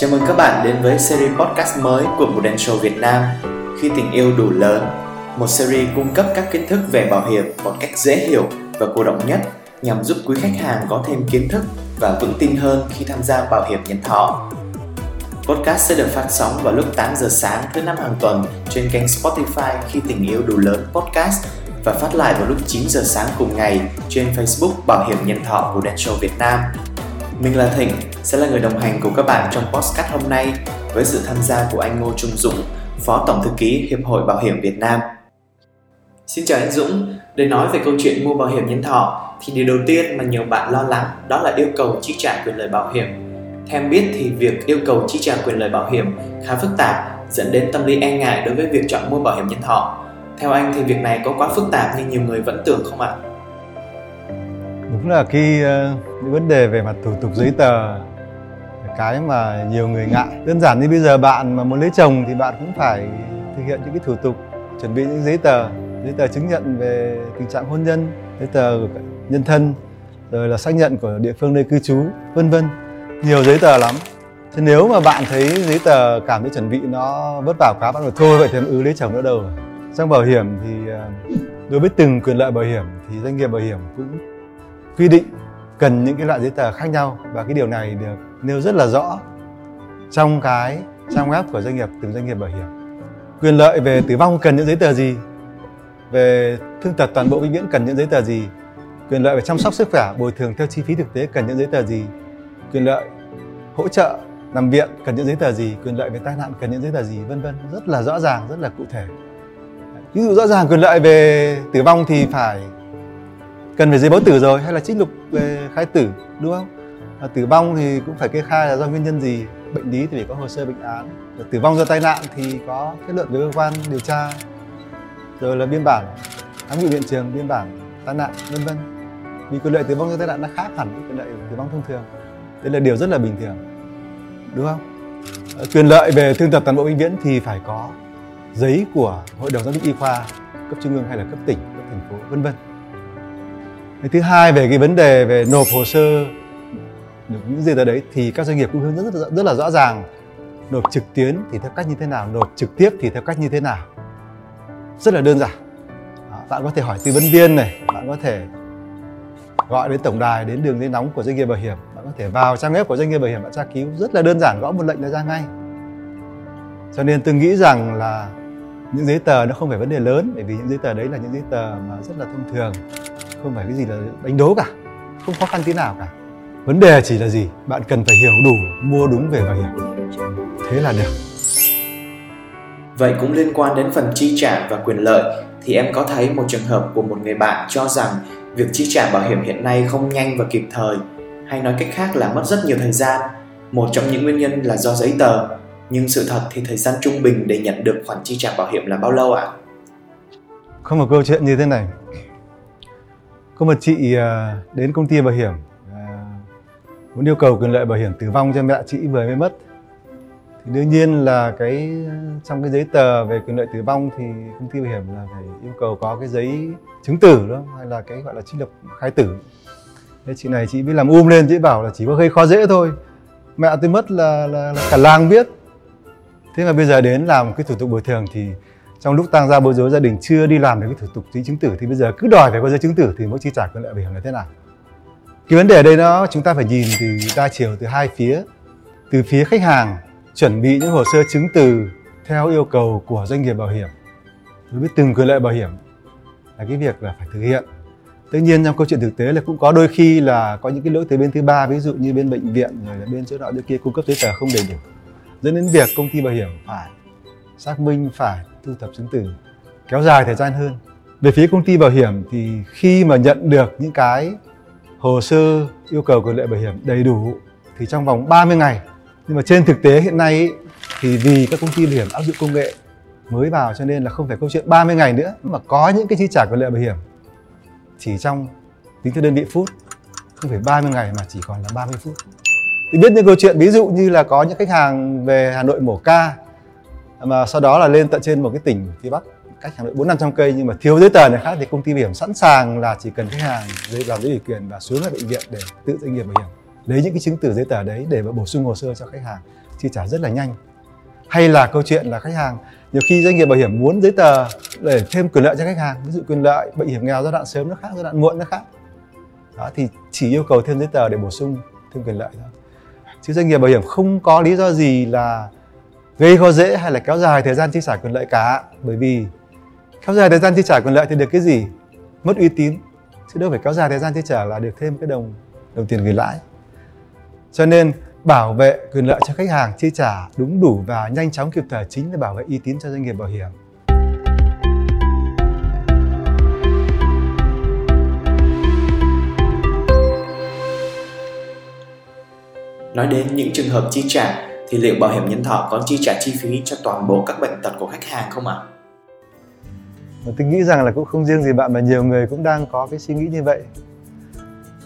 Chào mừng các bạn đến với series podcast mới của Prudential Việt Nam Khi tình yêu đủ lớn Một series cung cấp các kiến thức về bảo hiểm một cách dễ hiểu và cô động nhất nhằm giúp quý khách hàng có thêm kiến thức và vững tin hơn khi tham gia bảo hiểm nhân thọ. Podcast sẽ được phát sóng vào lúc 8 giờ sáng thứ năm hàng tuần trên kênh Spotify Khi tình yêu đủ lớn podcast và phát lại vào lúc 9 giờ sáng cùng ngày trên Facebook Bảo hiểm nhân thọ Prudential Việt Nam. Mình là Thịnh, sẽ là người đồng hành cùng các bạn trong podcast hôm nay với sự tham gia của anh Ngô Trung Dũng, Phó Tổng Thư ký Hiệp hội Bảo hiểm Việt Nam. Xin chào anh Dũng, để nói về câu chuyện mua bảo hiểm nhân thọ thì điều đầu tiên mà nhiều bạn lo lắng đó là yêu cầu chi trả quyền lợi bảo hiểm. Theo em biết thì việc yêu cầu chi trả quyền lợi bảo hiểm khá phức tạp dẫn đến tâm lý e ngại đối với việc chọn mua bảo hiểm nhân thọ. Theo anh thì việc này có quá phức tạp như nhiều người vẫn tưởng không ạ? Đúng là khi uh, những vấn đề về mặt thủ tục giấy tờ cái mà nhiều người ngại. Đơn giản như bây giờ bạn mà muốn lấy chồng thì bạn cũng phải thực hiện những cái thủ tục, chuẩn bị những giấy tờ giấy tờ chứng nhận về tình trạng hôn nhân, giấy tờ nhân thân, rồi là xác nhận của địa phương nơi cư trú, vân vân. Nhiều giấy tờ lắm. Thế nếu mà bạn thấy giấy tờ cảm thấy chuẩn bị nó vất vả quá, bạn phải thôi, vậy thì ứ lấy chồng nữa đâu trong bảo hiểm thì ờ, đối với từng quyền lợi bảo hiểm thì doanh nghiệp bảo hiểm cũng quy định cần những cái loại giấy tờ khác nhau. Và cái điều này được nêu rất là rõ trong cái trang web của doanh nghiệp từng doanh nghiệp bảo hiểm. Quyền lợi về tử vong cần những giấy tờ gì? Về thương tật toàn bộ vĩnh viễn cần những giấy tờ gì? Quyền lợi về chăm sóc sức khỏe, bồi thường theo chi phí thực tế cần những giấy tờ gì? Quyền lợi hỗ trợ nằm viện cần những giấy tờ gì? Quyền lợi về tai nạn cần những giấy tờ gì? Vân vân, rất là rõ ràng, rất là cụ thể. Ví dụ rõ ràng quyền lợi về tử vong thì phải cần phải giấy báo tử rồi hay là trích lục về khai tử đúng không? À, tử vong thì cũng phải kê khai là do nguyên nhân gì bệnh lý thì phải có hồ sơ bệnh án. Rồi tử vong do tai nạn thì có kết luận với cơ quan điều tra. Rồi là biên bản khám nghiệm hiện trường biên bản tai nạn vân vân. Vì quyền lợi tử vong do tai nạn nó khác hẳn với quyền lợi tử vong thông thường. Đây là điều rất là bình thường đúng không? À, quyền lợi về thương tật toàn bộ bệnh viện thì phải có giấy của hội đồng giám định y khoa cấp trung ương hay là cấp tỉnh cấp thành phố vân vân cái thứ hai về cái vấn đề về nộp hồ sơ được những giấy tờ đấy thì các doanh nghiệp cũng hướng dẫn rất, là, rất là rõ ràng. Nộp trực tuyến thì theo cách như thế nào nộp trực tiếp thì theo cách như thế nào. Rất là đơn giản. Đó, bạn có thể hỏi tư vấn viên này bạn có thể gọi đến tổng đài đến đường dây nóng của doanh nghiệp bảo hiểm bạn có thể vào trang web của doanh nghiệp bảo hiểm bạn tra cứu rất là đơn giản gõ một lệnh là ra ngay. Cho nên tôi nghĩ rằng là những giấy tờ nó không phải vấn đề lớn bởi vì những giấy tờ đấy là những giấy tờ mà rất là thông thường không phải cái gì là đánh đố cả không khó khăn tí nào cả vấn đề chỉ là gì bạn cần phải hiểu đủ mua đúng về bảo hiểm thế là được vậy cũng liên quan đến phần chi trả và quyền lợi thì em có thấy một trường hợp của một người bạn cho rằng việc chi trả bảo hiểm hiện nay không nhanh và kịp thời hay nói cách khác là mất rất nhiều thời gian một trong những nguyên nhân là do giấy tờ nhưng sự thật thì thời gian trung bình để nhận được khoản chi trả bảo hiểm là bao lâu ạ? À? Không một câu chuyện như thế này. Có một chị à, đến công ty bảo hiểm à, muốn yêu cầu quyền lợi bảo hiểm tử vong cho mẹ chị vừa mới mất. Thì đương nhiên là cái à, trong cái giấy tờ về quyền lợi tử vong thì công ty bảo hiểm là phải yêu cầu có cái giấy chứng tử đó hay là cái gọi là trích lập khai tử. Thế chị này chị mới làm um lên chị bảo là chỉ có gây khó dễ thôi. Mẹ tôi mất là, là, là cả làng biết thế mà bây giờ đến làm cái thủ tục bồi thường thì trong lúc tăng gia bối rối, gia đình chưa đi làm được cái thủ tục giấy chứng tử, thì bây giờ cứ đòi phải có giấy chứng tử thì mới chi trả quyền lợi bảo hiểm là thế nào? Cái vấn đề ở đây nó chúng ta phải nhìn từ đa chiều từ hai phía. Từ phía khách hàng, chuẩn bị những hồ sơ chứng từ theo yêu cầu của doanh nghiệp bảo hiểm. Đối với từng quyền lợi bảo hiểm là cái việc là phải thực hiện. Tất nhiên trong câu chuyện thực tế là cũng có đôi khi là có những cái lỗi từ bên thứ ba, ví dụ như bên bệnh viện, rồi là bên chỗ nọ chỗ kia cung cấp giấy tờ không đầy đủ. Dẫn đến việc công ty bảo hiểm phải xác minh, phải thu thập chứng từ, kéo dài thời gian hơn. Về phía công ty bảo hiểm thì khi mà nhận được những cái hồ sơ yêu cầu quyền lợi bảo hiểm đầy đủ thì trong vòng 30 ngày. Nhưng mà trên thực tế hiện nay thì vì các công ty bảo hiểm áp dụng công nghệ mới vào cho nên là không phải câu chuyện 30 ngày nữa mà có những cái chi trả quyền lợi bảo hiểm. Chỉ trong tính theo đơn vị phút, không phải 30 ngày mà chỉ còn là 30 phút. Thì biết những câu chuyện, ví dụ như là có những khách hàng về Hà Nội mổ ca mà sau đó là lên tận trên một cái tỉnh phía Bắc, cách Hà Nội bốn năm trăm cây, nhưng mà thiếu giấy tờ này khác thì công ty bảo hiểm sẵn sàng là chỉ cần khách hàng giấy làm giấy ủy quyền và xuống lại bệnh viện để tự doanh nghiệp bảo hiểm. Lấy những cái chứng từ giấy tờ đấy để mà bổ sung hồ sơ cho khách hàng, chi trả rất là nhanh. Hay là câu chuyện là khách hàng, nhiều khi doanh nghiệp bảo hiểm muốn giấy tờ để thêm quyền lợi cho khách hàng, ví dụ quyền lợi bệnh hiểm nghèo giai đoạn sớm nó khác, giai đoạn muộn nó khác. Đó, thì chỉ yêu cầu thêm giấy tờ để bổ sung, thêm quyền lợi thôi. Chứ doanh nghiệp bảo hiểm không có lý do gì là gây khó dễ hay là kéo dài thời gian chi trả quyền lợi cả? Bởi vì kéo dài thời gian chi trả quyền lợi thì được cái gì? Mất uy tín. Chứ đâu phải kéo dài thời gian chi trả là được thêm cái đồng đồng tiền gửi lãi. Cho nên, bảo vệ quyền lợi cho khách hàng chi trả đúng đủ và nhanh chóng kịp thời chính là bảo vệ uy tín cho doanh nghiệp bảo hiểm. Nói đến những trường hợp chi trả thì liệu bảo hiểm nhân thọ có chi trả chi phí cho toàn bộ các bệnh tật của khách hàng không ạ? À? tôi nghĩ rằng là cũng không riêng gì bạn mà nhiều người cũng đang có cái suy nghĩ như vậy.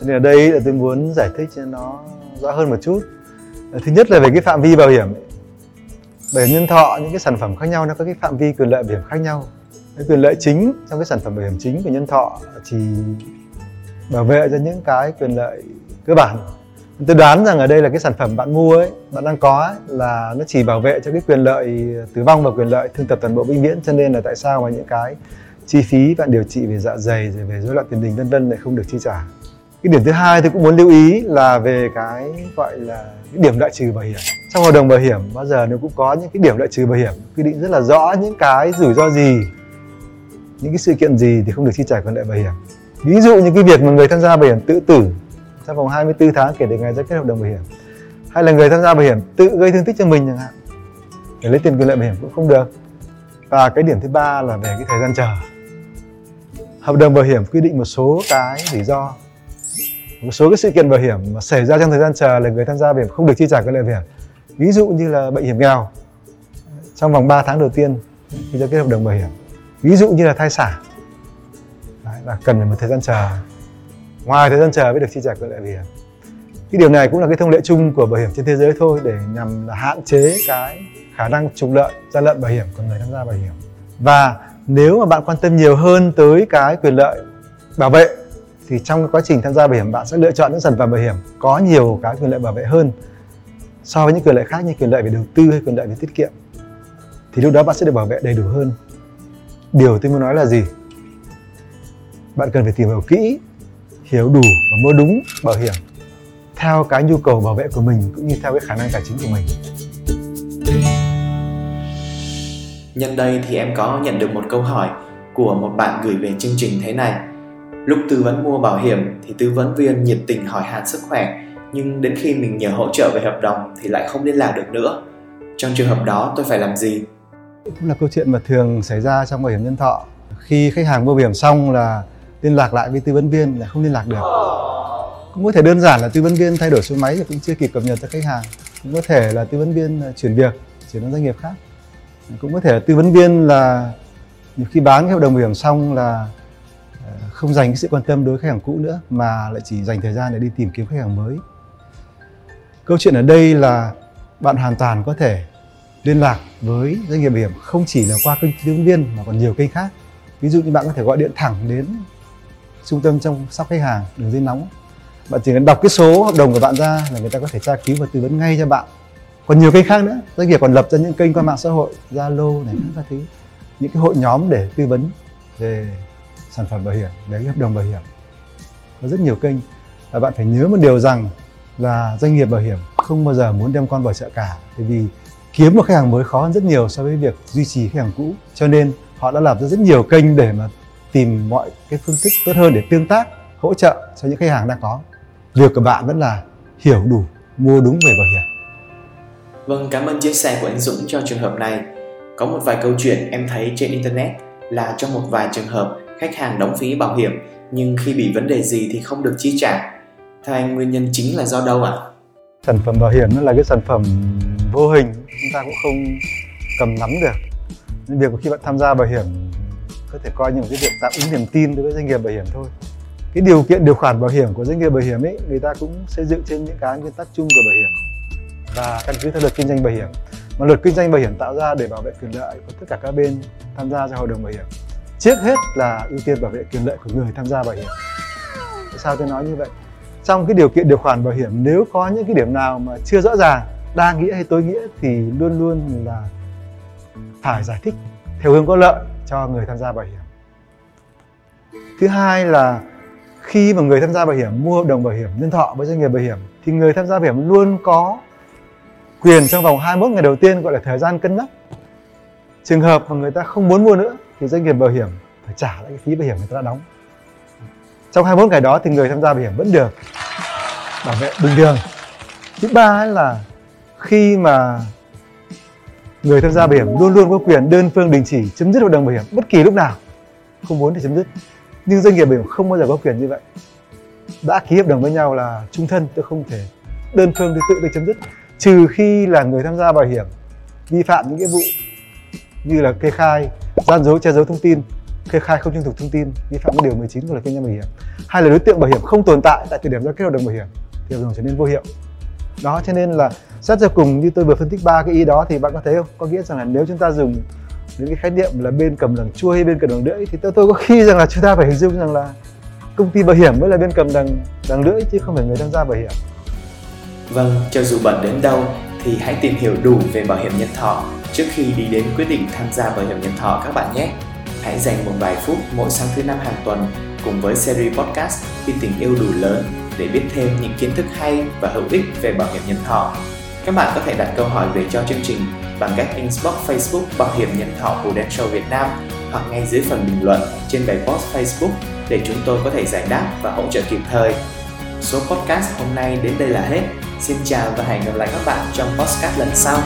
Cho nên ở đây là tôi muốn giải thích cho nó rõ hơn một chút. Ờ, thứ nhất là về cái phạm vi bảo hiểm. Bảo hiểm nhân thọ, những cái sản phẩm khác nhau nó có cái phạm vi quyền lợi bảo hiểm khác nhau. Cái quyền lợi chính trong cái sản phẩm bảo hiểm chính của nhân thọ chỉ bảo vệ cho những cái quyền lợi cơ bản tôi đoán rằng ở đây là cái sản phẩm bạn mua ấy bạn đang có ấy, là nó chỉ bảo vệ cho cái quyền lợi tử vong và quyền lợi thương tật toàn bộ vĩnh viễn. Cho nên là tại sao mà những cái chi phí bạn điều trị về dạ dày rồi về rối loạn tiền đình vân vân lại không được chi trả? Cái điểm thứ hai tôi cũng muốn lưu ý là về cái gọi là cái điểm loại trừ bảo hiểm. Trong hợp đồng bảo hiểm bao giờ nó cũng có những cái điểm loại trừ bảo hiểm quy định rất là rõ những cái rủi ro gì những cái sự kiện gì thì không được chi trả quyền lợi bảo hiểm. Ví dụ như cái việc mà người tham gia bảo hiểm tự tử trong vòng 24 tháng kể từ ngày ra kết hợp đồng bảo hiểm. Hay là người tham gia bảo hiểm tự gây thương tích cho mình chẳng hạn. Để lấy tiền quyền lợi bảo hiểm cũng không được. Và cái điểm thứ ba là về cái thời gian chờ. Hợp đồng bảo hiểm quy định một số cái rủi ro. Một số cái sự kiện bảo hiểm mà xảy ra trong thời gian chờ là người tham gia bảo hiểm không được chi trả quyền lợi bảo hiểm. Ví dụ như là bệnh hiểm nghèo. Trong vòng 3 tháng đầu tiên khi ra kết hợp đồng bảo hiểm. Ví dụ như là thai sản. Đấy, là cần phải một thời gian chờ ngoài thời gian chờ mới được chi trả quyền lợi bảo hiểm. Cái điều này cũng là cái thông lệ chung của bảo hiểm trên thế giới thôi để nhằm là hạn chế cái khả năng trục lợi, gian lận bảo hiểm của người tham gia bảo hiểm. Và nếu mà bạn quan tâm nhiều hơn tới cái quyền lợi bảo vệ, thì trong cái quá trình tham gia bảo hiểm, bạn sẽ lựa chọn những sản phẩm bảo hiểm có nhiều cái quyền lợi bảo vệ hơn so với những quyền lợi khác như quyền lợi về đầu tư hay quyền lợi về tiết kiệm. Thì lúc đó bạn sẽ được bảo vệ đầy đủ hơn. Điều tôi muốn nói là gì? Bạn cần phải tìm hiểu kỹ hiểu đủ và mua đúng bảo hiểm theo cái nhu cầu bảo vệ của mình cũng như theo cái khả năng tài chính của mình. Nhân đây thì em có nhận được một câu hỏi của một bạn gửi về chương trình thế này. Lúc tư vấn mua bảo hiểm thì tư vấn viên nhiệt tình hỏi han sức khỏe, nhưng đến khi mình nhờ hỗ trợ về hợp đồng thì lại không liên lạc được nữa. Trong trường hợp đó tôi phải làm gì? Cũng là câu chuyện mà thường xảy ra trong bảo hiểm nhân thọ. Khi khách hàng mua bảo hiểm xong là liên lạc lại với tư vấn viên là không liên lạc được. Cũng có thể đơn giản là tư vấn viên thay đổi số máy thì cũng chưa kịp cập nhật cho khách hàng. Cũng có thể là tư vấn viên à, chuyển việc, chuyển sang doanh nghiệp khác. Cũng có thể là tư vấn viên là nhiều khi bán cái hợp đồng bảo hiểm xong là à, không dành cái sự quan tâm đối với khách hàng cũ nữa mà lại chỉ dành thời gian để đi tìm kiếm khách hàng mới. Câu chuyện ở đây là bạn hoàn toàn có thể liên lạc với doanh nghiệp bảo hiểm không chỉ là qua kênh tư vấn viên mà còn nhiều kênh khác. Ví dụ như bạn có thể gọi điện thẳng đến trung tâm chăm sóc khách hàng, đường dây nóng. Bạn chỉ cần đọc cái số hợp đồng của bạn ra là người ta có thể tra cứu và tư vấn ngay cho bạn. Còn nhiều kênh khác nữa, doanh nghiệp còn lập ra những kênh qua mạng xã hội, zalo này, các thứ. Những cái hội nhóm để tư vấn về sản phẩm bảo hiểm, về hợp đồng bảo hiểm. Có rất nhiều kênh. Và bạn phải nhớ một điều rằng là doanh nghiệp bảo hiểm không bao giờ muốn đem con vào chợ cả, bởi vì kiếm một khách hàng mới khó hơn rất nhiều so với việc duy trì khách hàng cũ. Cho nên họ đã lập ra rất nhiều kênh để mà tìm mọi cái phương thức tốt hơn để tương tác hỗ trợ cho những khách hàng đang có. Việc của bạn vẫn là hiểu đủ mua đúng về bảo hiểm. Vâng cảm ơn chia sẻ của anh Dũng cho trường hợp này. Có một vài câu chuyện em thấy trên internet là trong một vài trường hợp khách hàng đóng phí bảo hiểm nhưng khi bị vấn đề gì thì không được chi trả. Theo anh nguyên nhân chính là do đâu ạ? À? sản phẩm bảo hiểm nó là cái sản phẩm vô hình chúng ta cũng không cầm nắm được. Nên việc khi bạn tham gia bảo hiểm có thể coi như một cái việc tạo ứng niềm tin đối với doanh nghiệp bảo hiểm thôi. Cái điều kiện điều khoản bảo hiểm của doanh nghiệp bảo hiểm ấy, người ta cũng xây dựng trên những cái nguyên tắc chung của bảo hiểm và căn cứ theo luật kinh doanh bảo hiểm. Mà luật kinh doanh bảo hiểm tạo ra để bảo vệ quyền lợi của tất cả các bên tham gia trong hội đồng bảo hiểm. Trước hết là ưu tiên bảo vệ quyền lợi của người tham gia bảo hiểm. Tại sao tôi nói như vậy? Trong cái điều kiện điều khoản bảo hiểm, nếu có những cái điểm nào mà chưa rõ ràng, đa nghĩa hay tối nghĩa thì luôn luôn là phải giải thích theo hướng có lợi cho người tham gia bảo hiểm. Thứ hai là khi mà người tham gia bảo hiểm mua hợp đồng bảo hiểm nhân thọ với doanh nghiệp bảo hiểm, thì người tham gia bảo hiểm luôn có quyền trong vòng 21 ngày đầu tiên, gọi là thời gian cân nhắc. Trường hợp mà người ta không muốn mua nữa, thì doanh nghiệp bảo hiểm phải trả lại cái phí bảo hiểm người ta đã đóng. Trong 21 ngày đó thì người tham gia bảo hiểm vẫn được bảo vệ bình thường. Thứ ba là khi mà người tham gia bảo hiểm luôn luôn có quyền đơn phương đình chỉ, chấm dứt hợp đồng bảo hiểm bất kỳ lúc nào. Không muốn thì chấm dứt. Nhưng doanh nghiệp bảo hiểm không bao giờ có quyền như vậy. Đã ký hợp đồng với nhau là chung thân, tôi không thể đơn phương tôi tự tôi chấm dứt. Trừ khi là người tham gia bảo hiểm vi phạm những cái vụ như là kê khai, gian dối, che giấu thông tin, kê khai không trung thực thông tin, vi phạm cái điều 19 của luật kinh doanh bảo hiểm, hay là đối tượng bảo hiểm không tồn tại tại thời điểm ra kết hợp đồng bảo hiểm, thì hợp đồng trở nên vô hiệu đó cho nên là xét cho cùng như tôi vừa phân tích ba cái ý đó thì bạn có thấy không? Có nghĩa rằng là nếu chúng ta dùng những cái khái niệm là bên cầm đằng chua hay bên cầm đằng lưỡi thì tôi tôi có khi rằng là chúng ta phải hình dung rằng là công ty bảo hiểm mới là bên cầm đằng đằng lưỡi chứ không phải người tham gia bảo hiểm. Vâng, cho dù bận đến đâu thì hãy tìm hiểu đủ về bảo hiểm nhân thọ trước khi đi đến quyết định tham gia bảo hiểm nhân thọ các bạn nhé. Hãy dành một vài phút mỗi sáng thứ năm hàng tuần cùng với series podcast Khi tình yêu đủ lớn để biết thêm những kiến thức hay và hữu ích về bảo hiểm nhân thọ. Các bạn có thể đặt câu hỏi về cho chương trình bằng cách inbox Facebook Bảo hiểm nhân thọ Prudential Việt Nam hoặc ngay dưới phần bình luận trên bài post Facebook để chúng tôi có thể giải đáp và hỗ trợ kịp thời. Số podcast hôm nay đến đây là hết. Xin chào và hẹn gặp lại các bạn trong podcast lần sau.